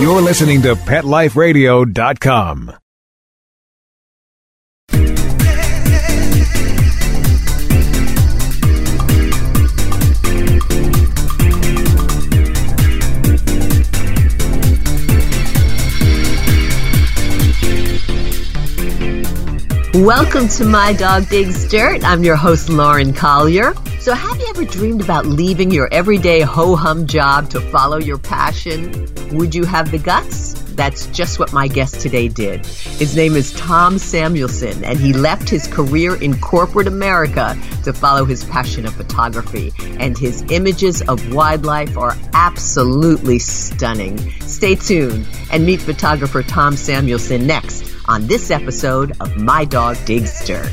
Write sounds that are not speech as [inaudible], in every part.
You're listening to PetLifeRadio.com. Welcome to My Dog Digs Dirt. I'm your host, Lauren Collier. So, have you ever dreamed about leaving your everyday ho hum job to follow your passion? Would you have the guts? That's just what my guest today did. His name is Tom Samuelson, and he left his career in corporate America to follow his passion of photography. And his images of wildlife are absolutely stunning. Stay tuned and meet photographer Tom Samuelson next on this episode of My Dog Digs Dirt.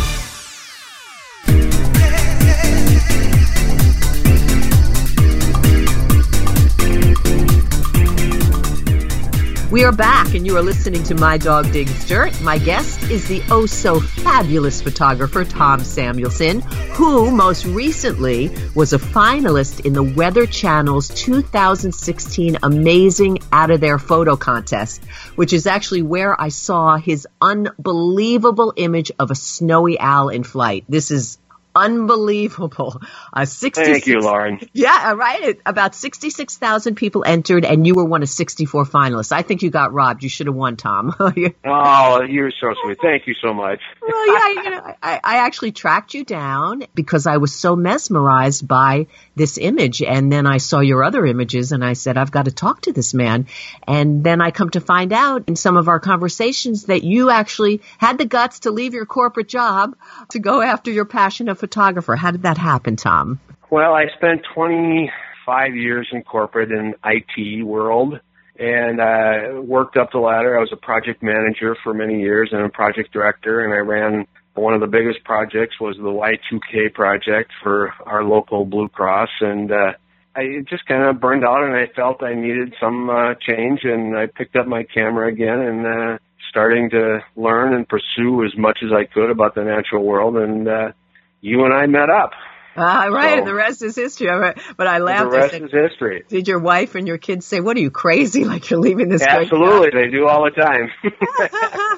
We are back, and you are listening to My Dog Digs Dirt. My guest is the oh so fabulous photographer Tom Samuelson, who most recently was a finalist in the Weather Channel's 2016 Amazing Out of There Photo Contest, which is actually where I saw his unbelievable image of a snowy owl in flight. This is unbelievable. Uh, 66, Thank you, Lauren. Yeah, right. About 66,000 people entered, and you were one of 64 finalists. I think you got robbed. You should have won, Tom. [laughs] Oh, you're so sweet. Thank you so much. well, yeah, you know, I, I actually tracked you down because I was so mesmerized by this image. And then I saw your other images and I said, I've got to talk to this man. And then I come to find out in some of our conversations that you actually had the guts to leave your corporate job to go after your passion of photographer. How did that happen, Tom? Well, I spent 25 years in corporate and IT world and uh, worked up the ladder. I was a project manager for many years and a project director, and I ran one of the biggest projects was the Y2K project for our local Blue Cross, and uh, I just kind of burned out, and I felt I needed some uh, change, and I picked up my camera again and uh, starting to learn and pursue as much as I could about the natural world, and uh, you and I met up. Ah, right, So- and the rest is history. But I laughed. the rest said, is history. Did your wife and your kids say, "What are you crazy? [laughs] Like you're leaving this?" Absolutely, they do all the time. [laughs]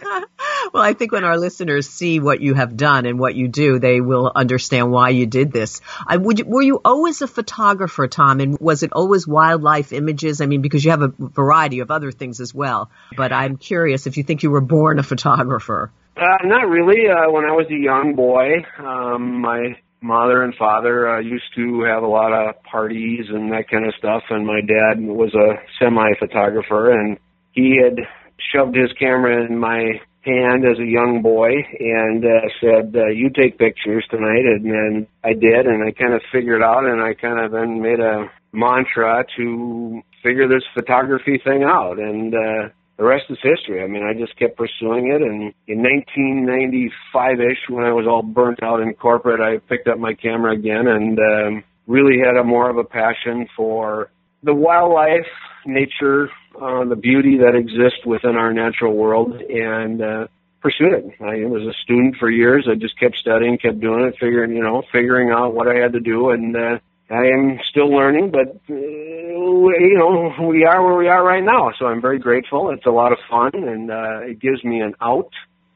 well, I think when our listeners see what you have done and what you do, they will understand why you did this. I, would you, were you always a photographer, Tom? And was it always wildlife images? I mean, because you have a variety of other things as well. But I'm curious if you think you were born a photographer. Uh, not really. Uh, when I was a young boy, um, my mother and father uh, used to have a lot of parties and that kind of stuff, and my dad was a semi-photographer, and he had shoved his camera in my hand as a young boy and uh, said, uh, "You take pictures tonight," and then I did, and I kind of figured out, and I kind of then made a mantra to figure this photography thing out, and. uh the rest is history. I mean, I just kept pursuing it, and in 1995-ish, when I was all burnt out in corporate, I picked up my camera again and um, really had a more of a passion for the wildlife, nature, uh, the beauty that exists within our natural world, and uh, pursued it. I was a student for years. I just kept studying, kept doing it, figuring, you know, figuring out what I had to do, and uh, I am still learning, but uh, you know we are where we are right now. So I'm very grateful. It's a lot of fun, and uh, it gives me an out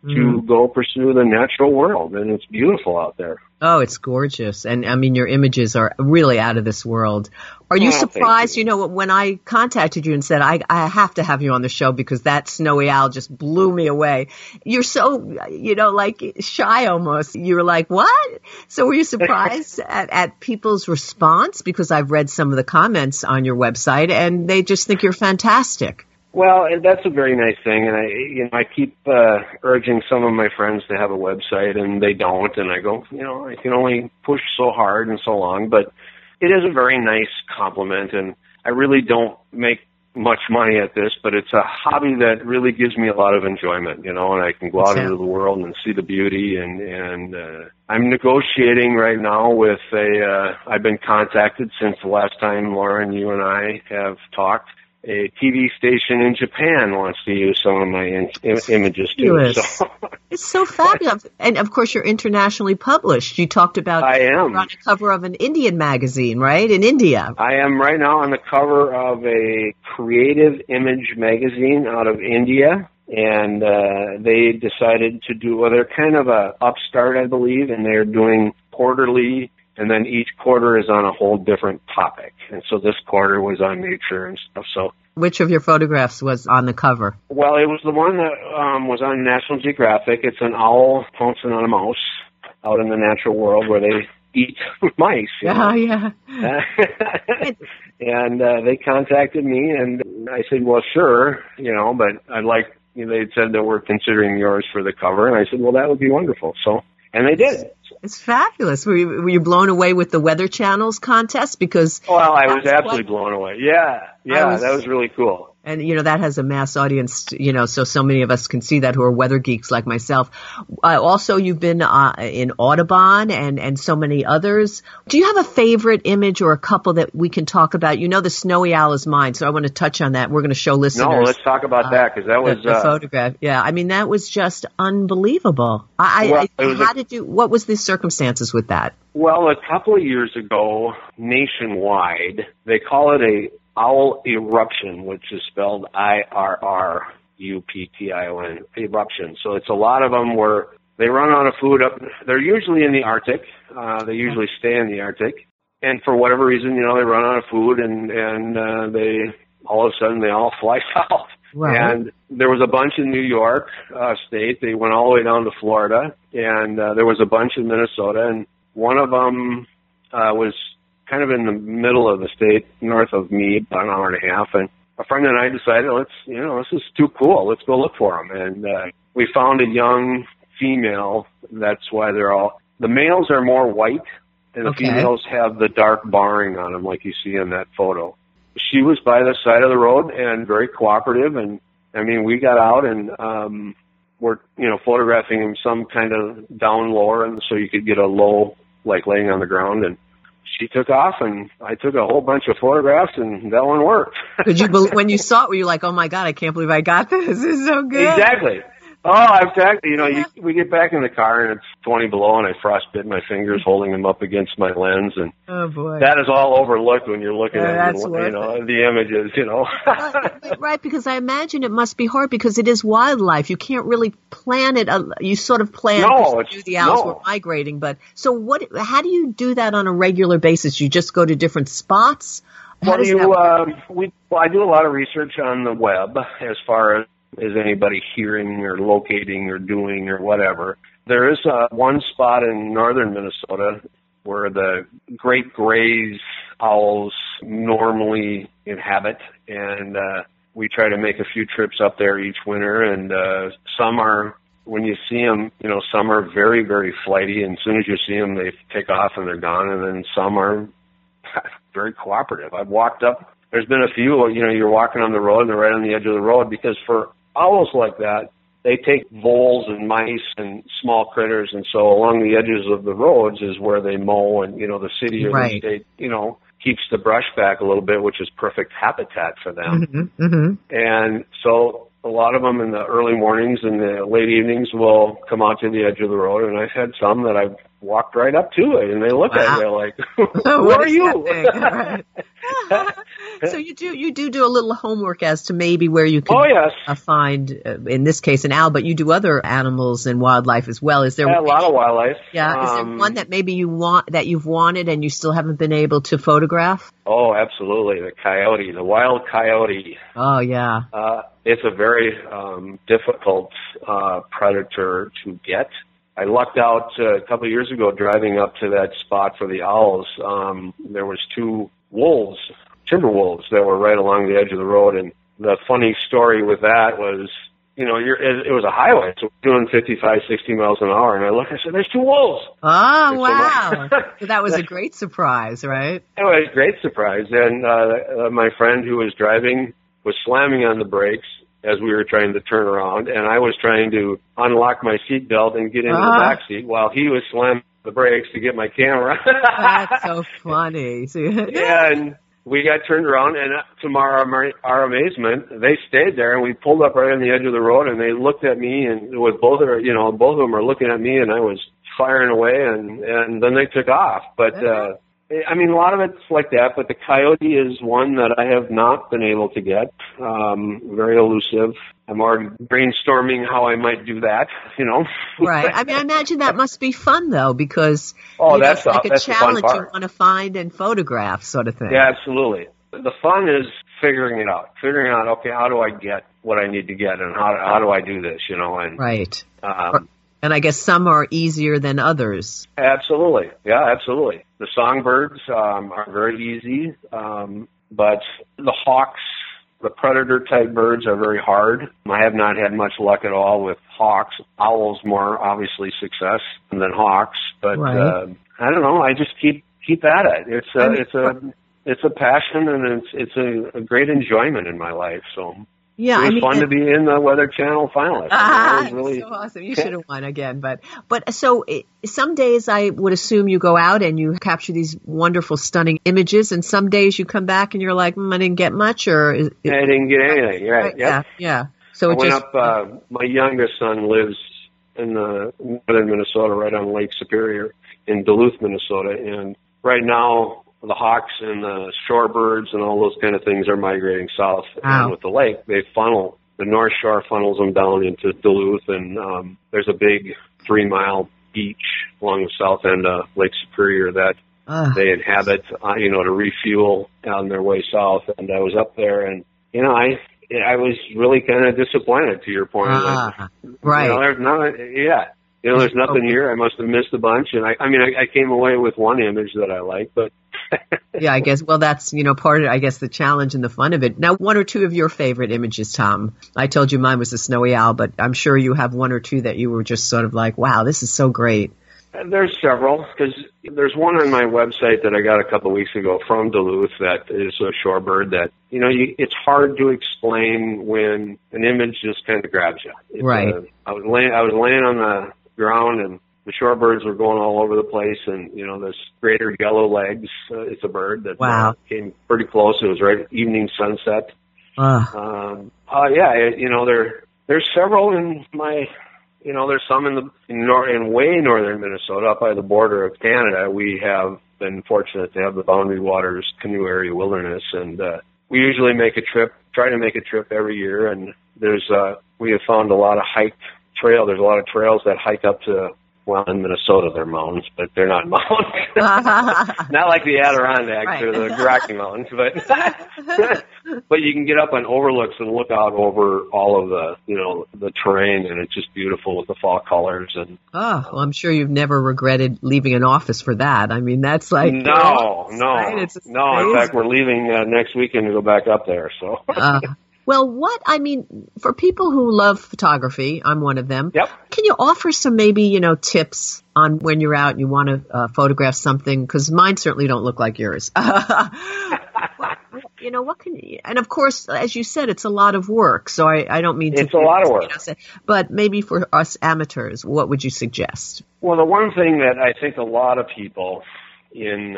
to mm-hmm. go pursue the natural world, and it's beautiful out there. Oh, it's gorgeous. And I mean, your images are really out of this world. Are you Oh, surprised? you. You. know, when I contacted you and said, I, I have to have you on the show because that snowy owl just blew me away. You're so, you know, like shy almost. You were like, what? So were you [laughs] surprised at, at people's response? Because I've read some of the comments on your website and they just think you're fantastic. Well, that's a very nice thing, and I, you know, I keep uh, urging some of my friends to have a website, and they don't, and I go, you know, I can only push so hard and so long, but it is a very nice compliment, and I really don't make much money at this, but it's a hobby that really gives me a lot of enjoyment, you know, and I can go out Yeah. into the world and see the beauty, and and uh, I'm negotiating right now with a. Uh, I've been contacted since the last time Lauren, you and I have talked a TV station in Japan wants to use some of my in- Im- images too. So [laughs] It's so fabulous. And of course, you're internationally published. You talked about I am. on the cover of an Indian magazine, right? In India. I am right now on the cover of a creative image magazine out of India. And uh, they decided to do, well, they're kind of a upstart, I believe, and they're doing quarterly, and then each quarter is on a whole different topic. And so this quarter was on nature and stuff. So Which of your photographs was on the cover? Well, it was the one that um, was on National Geographic. It's an owl pouncing on a mouse out in the natural world where they eat [laughs] mice. you know. Yeah, yeah. [laughs] and uh, they contacted me, and I said, "Well, sure, you know, but I'd like." You know, they said that we're considering yours for the cover, and I said, "Well, that would be wonderful." So, and they did. It's fabulous. Were you, were you blown away with the Weather Channel's contest? Because, Well, I was absolutely blown away. Yeah, yeah, was- that was really cool. and you know, that has a mass audience, you know, so so many of us can see that who are weather geeks like myself. Uh, also, you've been uh, in Audubon and, and so many others. Do you have a favorite image or a couple that we can talk about? You know, the snowy owl is mine, so I want to touch on that. We're going to show listeners. No, let's talk about that because that the, was the uh, photograph. Yeah, I mean that was just unbelievable. I, Well, I how a- did you? What was the circumstances with that? Well, a couple of years ago, nationwide, they call it a owl eruption, which is spelled I R R U P T I O N eruption. So it's a lot of them where they run out of food up. They're usually in the Arctic. Uh, they usually stay in the Arctic, and for whatever reason, you know, they run out of food, and and uh, they all of a sudden they all [laughs] fly south. Right. And there was a bunch in New York uh, State. They went all the way down to Florida, and uh, there was a bunch in Minnesota, and one of them uh, was kind of in the middle of the state, north of me, about an hour and a half. And a friend and I decided, let's, you know, this is too cool. Let's go look for them. And uh, we found a young female. That's why they're all. The males are more white, and the Okay. females have the dark barring on them, like you see in that photo. She was by the side of the road and very cooperative. And I mean, we got out and um, we're, you know, photographing him some kind of down lower, and so you could get a low, like laying on the ground. And she took off, and I took a whole bunch of photographs, and that one worked. Could you [laughs] when you saw it? Were you like, "Oh my god, I can't believe I got this! This is so good." Exactly. Oh, I've actually, You know, you, we get back in the car and it's 20 below, and I frostbit my fingers holding them up against my lens, and Oh boy. that is all overlooked when you're looking Yeah, at the, you know the images. You know. Right, [laughs] right, because I imagine it must be hard because it is wildlife. You can't really plan it. uh, You sort of plan No, you the owls no. were migrating, but so what? How do you do that on a regular basis? You just go to different spots. How Well, you, um, we, well, I do a lot of research on the web as far as is anybody hearing or locating or doing or whatever. There is uh, one spot in northern Minnesota where the great grays owls normally inhabit, and uh, we try to make a few trips up there each winter. And uh, some are, when you see them, you know, some are very, very flighty, and as soon as you see them, they take off and they're gone. And then some are [laughs] very cooperative. I've walked up. There's been a few. You know, you're walking on the road and they're right on the edge of the road because for owls like that, they take voles and mice and small critters, and so along the edges of the roads is where they mow, and you know, the city or Right. the state, you know, keeps the brush back a little bit, which is perfect habitat for them. hmm hmm And so a lot of them in the early mornings and the late evenings will come out to the edge of the road. And I've had some that I've walked right up to it and they look Wow. at me like, [laughs] [laughs] who What are you? [laughs] that thing? Right. so you do you do do a little homework as to maybe where you can Oh yes, uh, find, uh, in this case, an owl, but you do other animals and wildlife as well. Is there yeah, a lot of wildlife. yeah? Is there Um, one that maybe you want that you've wanted and you still haven't been able to photograph? Oh, absolutely. The coyote, the wild coyote. Oh yeah. Uh, it's a very um, difficult uh, predator to get. I lucked out uh, a couple of years ago driving up to that spot for the owls. Um, there was two wolves, timber wolves, that were right along the edge of the road. And the funny story with that was, you know, you're, it, it was a highway, so we're doing 55, 60 miles an hour. And I and I said, "There's two wolves." Oh It's a wow. [laughs] so that was a great surprise, right? It was a great surprise. And uh, uh, my friend who was driving was slamming on the brakes as we were trying to turn around, and I was trying to unlock my seatbelt and get into Ah. the back seat while he was slamming the brakes to get my camera. [laughs] That's so funny. [laughs] Yeah, and we got turned around, and uh, to our our amazement, they stayed there, and we pulled up right on the edge of the road, and they looked at me, and with both of you know both of them are looking at me, and I was firing away, and and then they took off. But uh, I mean, a lot of it's like that. But the coyote is one that I have not been able to get. Um, very elusive. I'm already brainstorming how I might do that. You know. right. I mean, I imagine that must be fun though, because Oh, you know, that's it's like a that's the fun challenge you want to find and photograph, sort of thing. Yeah, absolutely. The fun is figuring it out. Figuring out, okay, how do I get what I need to get, and how how do I do this? You know, and Right. um, And I guess some are easier than others. absolutely, yeah, absolutely. The songbirds um, are very easy, um, but the hawks, the predator type birds, are very hard. I have not had much luck at all with hawks. Owls, more obviously success than hawks, but Right. uh, I don't know. I just keep keep at it. It's a, it's a it's a passion and it's it's a, a great enjoyment in my life. So Yeah, it was I mean, fun to be in the Weather Channel finalist. Ah, I was [laughs] really so awesome! You [laughs] should have won again, but but so it, some days I would assume you go out and you capture these wonderful, stunning images, and some days you come back and you're like, mm, I didn't get much, or is, I didn't get anything. Right? Yep. yeah, yeah. So I it went just up. Uh, my youngest son lives in the northern Minnesota, right on Lake Superior in Duluth, Minnesota, and right now the hawks and the shorebirds and all those kind of things are migrating south. Wow. And with the lake, they funnel. The North Shore funnels them down into Duluth, and um, there's a big three-mile beach along the south end of Lake Superior that uh, they inhabit, uh, you know, to refuel on their way south. And I was up there, and you know, I I was really kind of disappointed. To your point, like, ah, right. You know, there's not, yeah. You know, there's nothing here. I must have missed a bunch, and I, I mean, I, I came away with one image that I like, but [laughs] yeah, I guess. Well, that's you know part of I guess the challenge and the fun of it. Now, one or two of your favorite images, Tom. I told you mine was the snowy owl, but I'm sure you have one or two that you were just sort of like, wow, this is so great. Uh, there's several because there's one on my website that I got a couple of weeks ago from Duluth that is a shorebird that you know you, it's hard to explain when an image just kind of grabs you. It's Right. A, I was laying I was laying on the ground and the shorebirds were going all over the place and you know this greater yellow legs uh, it's a bird that Wow. uh, came pretty close. It was right evening sunset. Uh, um uh yeah it, you know there there's several in my you know there's some in the in, nor- in way northern minnesota up by the border of canada. We have been fortunate to have the boundary waters canoe area wilderness and uh we usually make a trip try to make a trip every year and there's uh we have found a lot of hike trail there's a lot of trails that hike up to well in minnesota they're mountains but they're not [laughs] mountains [laughs] not like the Adirondacks or the Right. Rocky Mountains, but [laughs] but you can get up on overlooks and look out over all of the you know the terrain, and it's just beautiful with the fall colors. And Oh, well, I'm sure you've never regretted leaving an office for that. I mean, that's like no, no, right? No. In fact, we're leaving uh, next weekend to go back up there. So Uh, well, what I mean for people who love photography, I'm one of them. Yep. Can you offer some maybe you know tips on when you're out and you want to uh, photograph something? Because mine certainly don't look like yours. [laughs] You know what can you, and of course, as you said, it's a lot of work. So I, I don't mean to It's a lot of work. you know, say- but maybe for us amateurs, what would you suggest? Well, the one thing that I think a lot of people in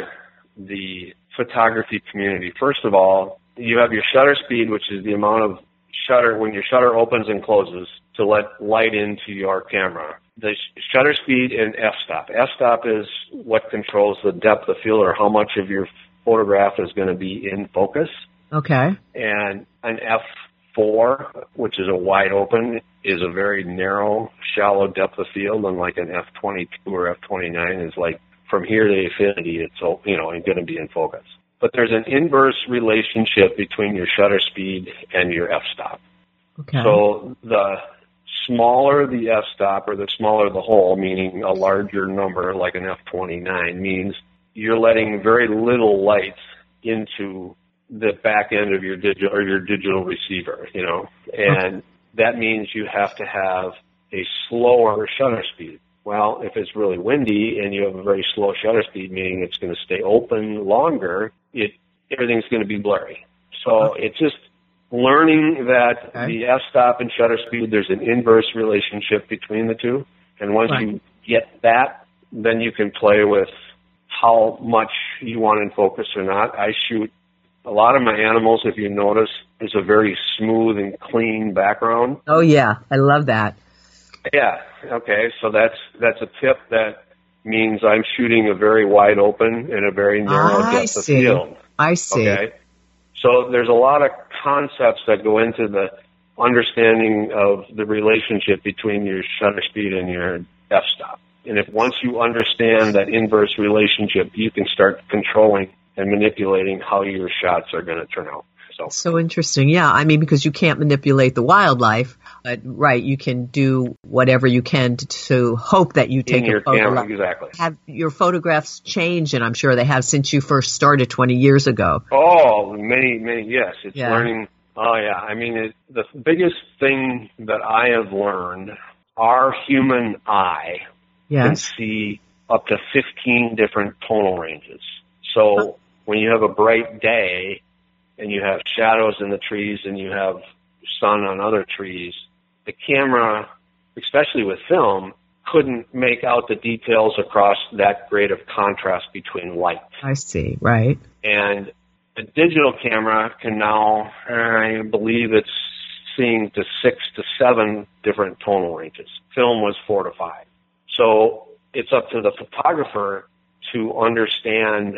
the photography community, first of all, you have your shutter speed, which is the amount of shutter when your shutter opens and closes to let light into your camera. The sh- shutter speed and f-stop. F-stop is what controls the depth of field or how much of your photograph is going to be in focus. Okay. And an F4, which is a wide open, is a very narrow, shallow depth of field, and like an F22 or F29 is like from here to infinity, it's you know going to be in focus. But there's an inverse relationship between your shutter speed and your f-stop. Okay. So the smaller the f-stop or the smaller the hole, meaning a larger number like an f29, means you're letting very little light into the back end of your digital or your digital receiver, you know, and okay. that means you have to have a slower shutter speed. Well, if it's really windy and you have a very slow shutter speed, meaning it's going to stay open longer, it everything's going to be blurry. So okay. it's just learning that okay. the f-stop and shutter speed, there's an inverse relationship between the two. And once right. you get that, then you can play with how much you want in focus or not. I shoot a lot of my animals, if you notice, is a very smooth and clean background. Oh yeah, I love that. Yeah. Okay. So that's that's a tip that means I'm shooting a very wide open and a very narrow ah, I depth see. of field. I see. Okay. So there's a lot of concepts that go into the understanding of the relationship between your shutter speed and your f-stop. And if once you understand that inverse relationship, you can start controlling and manipulating how your shots are going to turn out. So. so interesting. Yeah. I mean, because you can't manipulate the wildlife, but right, you can do whatever you can to, to hope that you take In your a photo. Camera, exactly. Have your photographs changed, and I'm sure they have since you first started 20 years ago. Oh, many, many. Yes, it's yeah. learning. Oh, yeah. I mean, it, the biggest thing that I have learned, our human eye yes. can see up to 15 different tonal ranges. So when you have a bright day and you have shadows in the trees and you have sun on other trees, the camera, especially with film, couldn't make out the details across that great of contrast between light. I see, right. And the digital camera can now, I believe it's seeing to six to seven different tonal ranges. Film was four to five. So it's up to the photographer to understand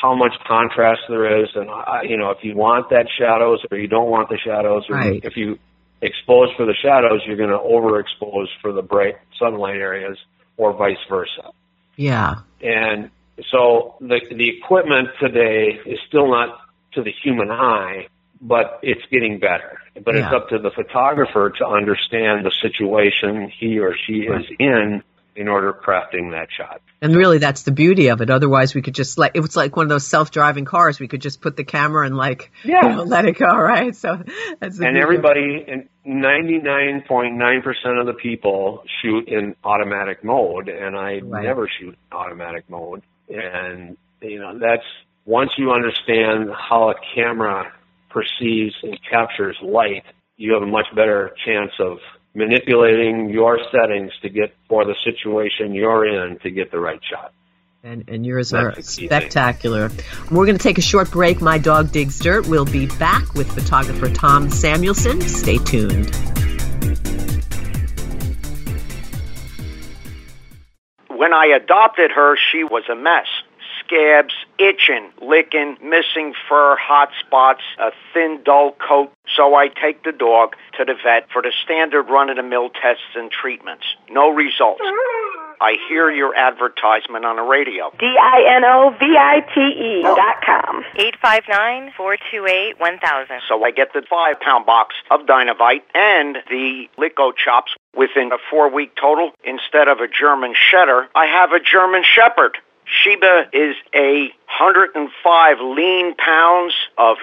how much contrast there is, and uh, you know if you want that shadows or you don't want the shadows, or right. if you expose for the shadows, you're going to overexpose for the bright sunlight areas, or vice versa. Yeah. And so the the equipment today is still not to the human eye, but it's getting better. But yeah. it's up to the photographer to understand the situation he or she right. is in in order of crafting that shot. And really, that's the beauty of it. Otherwise, we could just like it was like one of those self-driving cars. We could just put the camera and like yeah. you know, let it go, [laughs] right? So that's and everybody, and ninety nine point nine percent of the people shoot in automatic mode, and I right. never shoot in automatic mode. And you know, that's once you understand how a camera perceives and captures light, you have a much better chance of manipulating your settings to get for the situation you're in to get the right shot. And, and yours That's are spectacular. We're going to take a short break. My dog digs dirt. We'll be back with photographer Tom Samuelson. Stay tuned. When I adopted her, she was a mess scabs, itching, licking, missing fur, hot spots, a thin, dull coat. So I take the dog to the vet for the standard run-of-the-mill tests and treatments. No results. [gasps] I hear your advertisement on the radio. D-I-N-O-V-I-T-E dot com. 859-428-1000. So I get the five-pound box of Dinovite and the Lickochops within a four-week total. Instead of a German Setter, I have a German Shepherd. Sheba is a 105 lean pounds of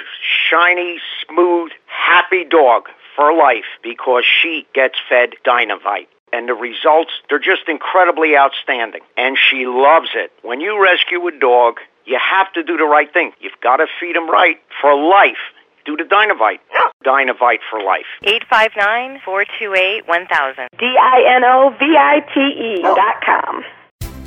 shiny, smooth, happy dog for life because she gets fed Dinovite. And the results, they're just incredibly outstanding. And she loves it. When you rescue a dog, you have to do the right thing. You've got to feed him right for life. Do the Dinovite. [gasps] Dinovite for life. 859-428-1000. D-I-N-O-V-I-T-E dot com.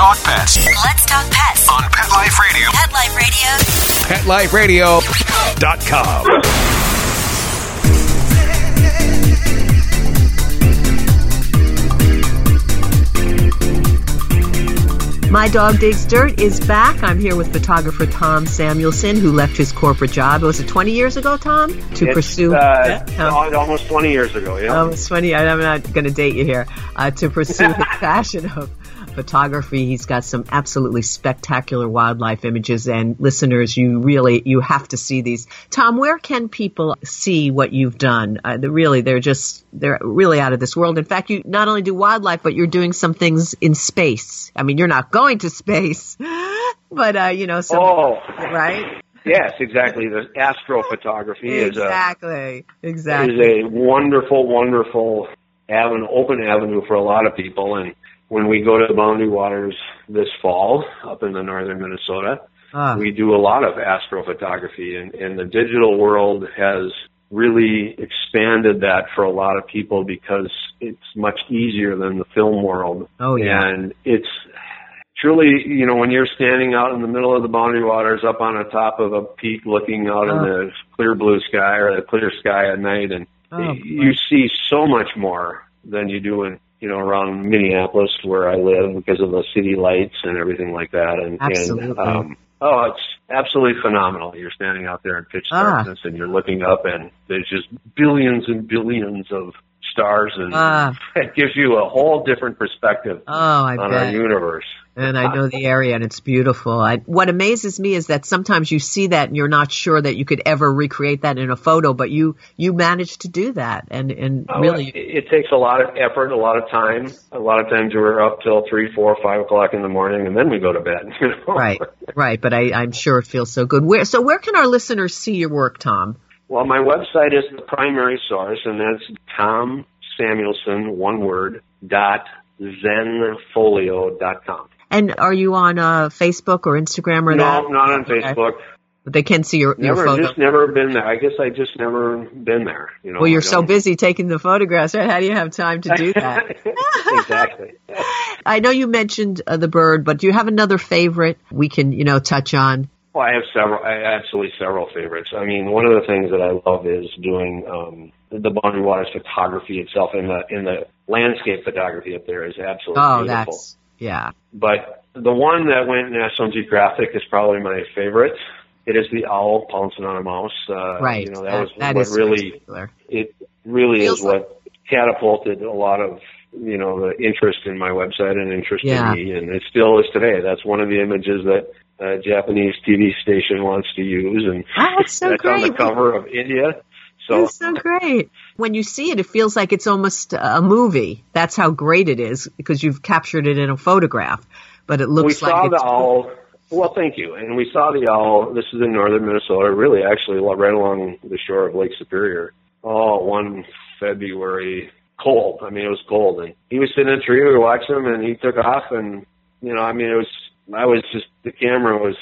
Talk pets Let's talk pets. on Pet Life Radio. Pet Life Radio. PetLifeRadio.com. My Dog Digs Dirt is back. I'm here with photographer Tom Samuelson, who left his corporate job. Was it 20 years ago, Tom? To It's, pursue. uh, Yeah. almost 20 years ago, yeah. It's funny. I- I'm not going to date you here. Uh, to pursue his [laughs] passion of photography, he's got some absolutely spectacular wildlife images. And listeners, you really you have to see these. Tom, where can people see what you've done? Uh, they're really, they're just they're really out of this world. In fact, you not only do wildlife, but you're doing some things in space. I mean, you're not going to space, [laughs] but uh, you know, some oh, right? yes, exactly. The astrophotography is a Exactly, is a wonderful, wonderful avenue, open avenue for a lot of people. And when we go to the Boundary Waters this fall up in the northern Minnesota, Ah. we do a lot of astrophotography, and, and the digital world has really expanded that for a lot of people because it's much easier than the film world. Oh, yeah. And it's truly, you know, when you're standing out in the middle of the boundary waters up on the top of a peak looking out in Oh. the clear blue sky or the clear sky at night and Oh, you see so much more than you do in you know around Minneapolis where I live because of the city lights and everything like that and Absolutely. and um oh it's absolutely phenomenal you're standing out there in pitch Ah. darkness and you're looking up and there's just billions and billions of stars and Ah. [laughs] it gives you a whole different perspective Oh, on bet. our universe and I know the area, and it's beautiful. I, what amazes me is that sometimes you see that, and you're not sure that you could ever recreate that in a photo, but you you managed to do that, and and Oh, really, it, it takes a lot of effort, a lot of time. A lot of times we're up till three, four, five o'clock in the morning, and then we go to bed. [laughs] You know? right, right. But I, I'm sure it feels so good. Where so where can our listeners see your work, Tom? Well, my website is the primary source, and that's Tom Samuelson, one word, dot zenfolio dot com. And are you on uh, Facebook or Instagram or No, that? not on Okay. Facebook. But they can see your your Never, photo. just never been there. I guess I just never been there. You know. well, you're so busy taking the photographs, right? How do you have time to do [laughs] that? exactly. [laughs] I know you mentioned uh, the bird, but do you have another favorite we can, you know, touch on? Well, I have several, I absolutely several favorites. I mean, one of the things that I love is doing um, the Boundary Waters photography itself, and the in the landscape photography up there is absolutely Oh, beautiful. that's yeah. But the one that went in National Geographic is probably my favorite. It is the owl pouncing on a mouse. Uh, Right. You know, that, That- was that what is really spectacular. it really Feels is what catapulted a lot of you know the interest in my website and interest Yeah. in me, and it still is today. That's one of the images that a Japanese TV station wants to use, and Oh, that's so [laughs] that's on the cover of India. So That's so great. When you see it, it feels like it's almost a movie. That's how great it is because you've captured it in a photograph. But it we looks like we saw it's the owl. Well, thank you. And we saw the owl. This is in northern Minnesota, really, actually, right along the shore of Lake Superior. Oh, one February, cold. I mean, it was cold, and he was sitting in a tree. We were watching him, and he took off, and you know, I mean, it was. I was just the camera was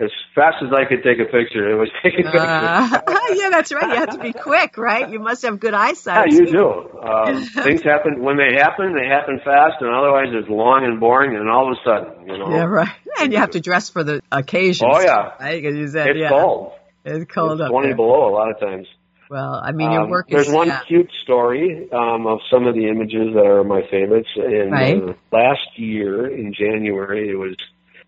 as fast as I could take a picture. It was [laughs] taking pictures. Uh, [laughs] yeah, that's right. You have to be quick, right? You must have good eyesight. Yeah, you do. Um, [laughs] things happen when they happen. They happen fast, and otherwise it's long and boring. And all of a sudden, you know, Yeah, right. And you have to dress for the occasion. Oh, yeah. right? said, it's yeah, cold. It's cold it's up 20 there. below a lot of times. Well, I mean, your Um, work there's one cute story um, of some of the images that are my favorites. And Right. uh, last year in January, it was,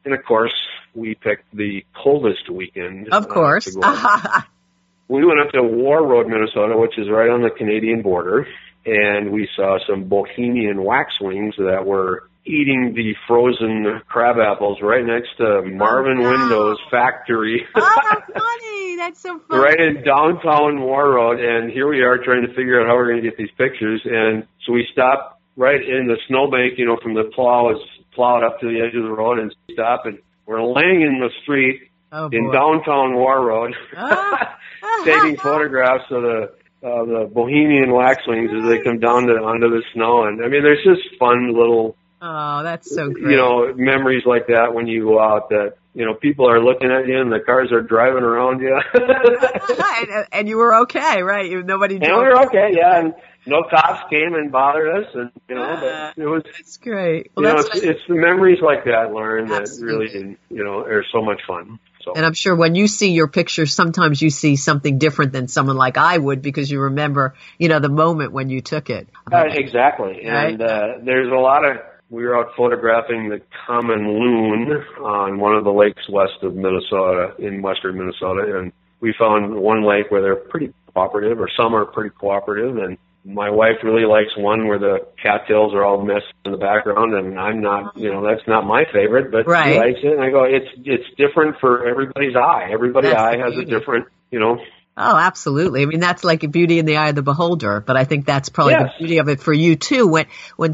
and of course, we picked the coldest weekend. Of uh, course. out. [laughs] we went up to Warroad, Minnesota, which is right on the Canadian border, and we saw some Bohemian waxwings that were eating the frozen crab apples right next to Marvin no. Windows factory. oh, how [laughs] funny. That's so funny. right in downtown Warroad, and here we are trying to figure out how we're going to get these pictures. And so we stop right in the snowbank, you know, from the plow is plowed up to the edge of the road, and stop, and we're laying in the street Oh, in downtown Warroad. [laughs] Ah. taking photographs of the uh, the Bohemian waxwings as they come down to onto the snow, and I mean, there's just fun little Oh, that's so great. you know memories like that when you go out that you know people are looking at you and the cars are driving around you. [laughs] and, and you were okay, right? Nobody And we were okay, yeah, and no cops came and bothered us, and you know, Uh, but it was, That's great. you Well, know, that's it's, it's the memories like that, Lauren, that Absolutely. really, you know, are so much fun. So, And I'm sure when you see your pictures, sometimes you see something different than someone like I would because you remember, you know, the moment when you took it. uh, exactly, Right. and uh, there's a lot of. We were out photographing the common loon on one of the lakes west of Minnesota, in western Minnesota, and we found one lake where they're pretty cooperative, or some are pretty cooperative, and my wife really likes one where the cattails are all messed in the background, and I'm not, you know, that's not my favorite, but Right. she likes it. And I go, it's it's different for everybody's eye. Everybody's eye has a different, you know. Oh, absolutely. I mean, that's like a beauty in the eye of the beholder, but I think that's probably Yes. the beauty of it for you too. When, when,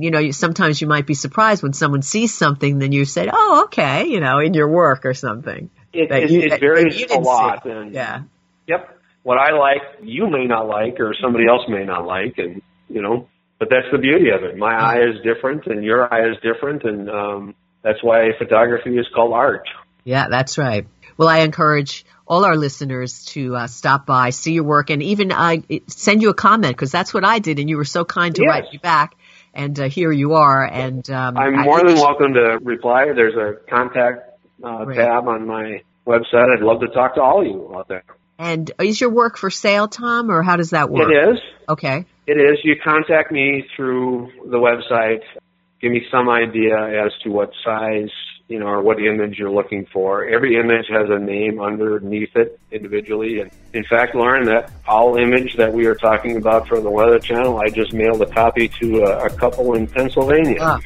you know, you, sometimes you might be surprised when someone sees something, then you say, oh, okay, you know, in your work or something. It, it, you- it varies a lot, and Yeah. Yep. What I like, you may not like, or somebody else may not like, and you know. But that's the beauty of it. My eye is different, and your eye is different, and um, that's why photography is called art. Yeah, that's right. Well, I encourage all our listeners to uh, stop by, see your work, and even uh, send you a comment because that's what I did, and you were so kind to Yes. write me back. And uh, here you are. And um, I'm more than welcome to reply. There's a contact uh, tab on my website. I'd love to talk to all of you out there. And is your work for sale, Tom, or how does that work? It is. Okay. It is. You contact me through the website. Give me some idea as to what size, you know, or what image you're looking for. Every image has a name underneath it individually. And in fact, Lauren, that all image that we are talking about from the Weather Channel, I just mailed a copy to a, a couple in Pennsylvania Ah,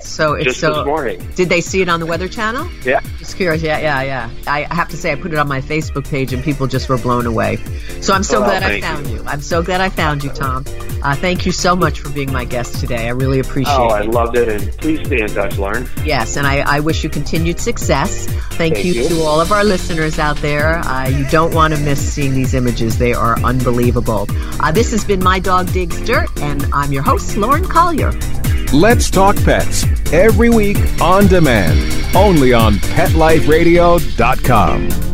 So [laughs] it's just so. this morning. Did they see it on the Weather Channel? Yeah. Just curious. Yeah, yeah, yeah. I have to say, I put it on my Facebook page, and people just were blown away. So I'm so Well, glad I found you. I'm so glad I found you, Tom. Uh, thank you so much for being my guest today. I really appreciate Oh, it. I loved it. And please stay in touch, Lauren. Yes, and I, I wish you continued success. Thank, Thank you, you. to all of our listeners out there. Uh, you don't want to miss seeing these images. They are unbelievable. Uh, this has been My Dog Digs Dirt, and I'm your host, Lauren Collier. Let's Talk Pets every week on demand, only on PetLifeRadio.com.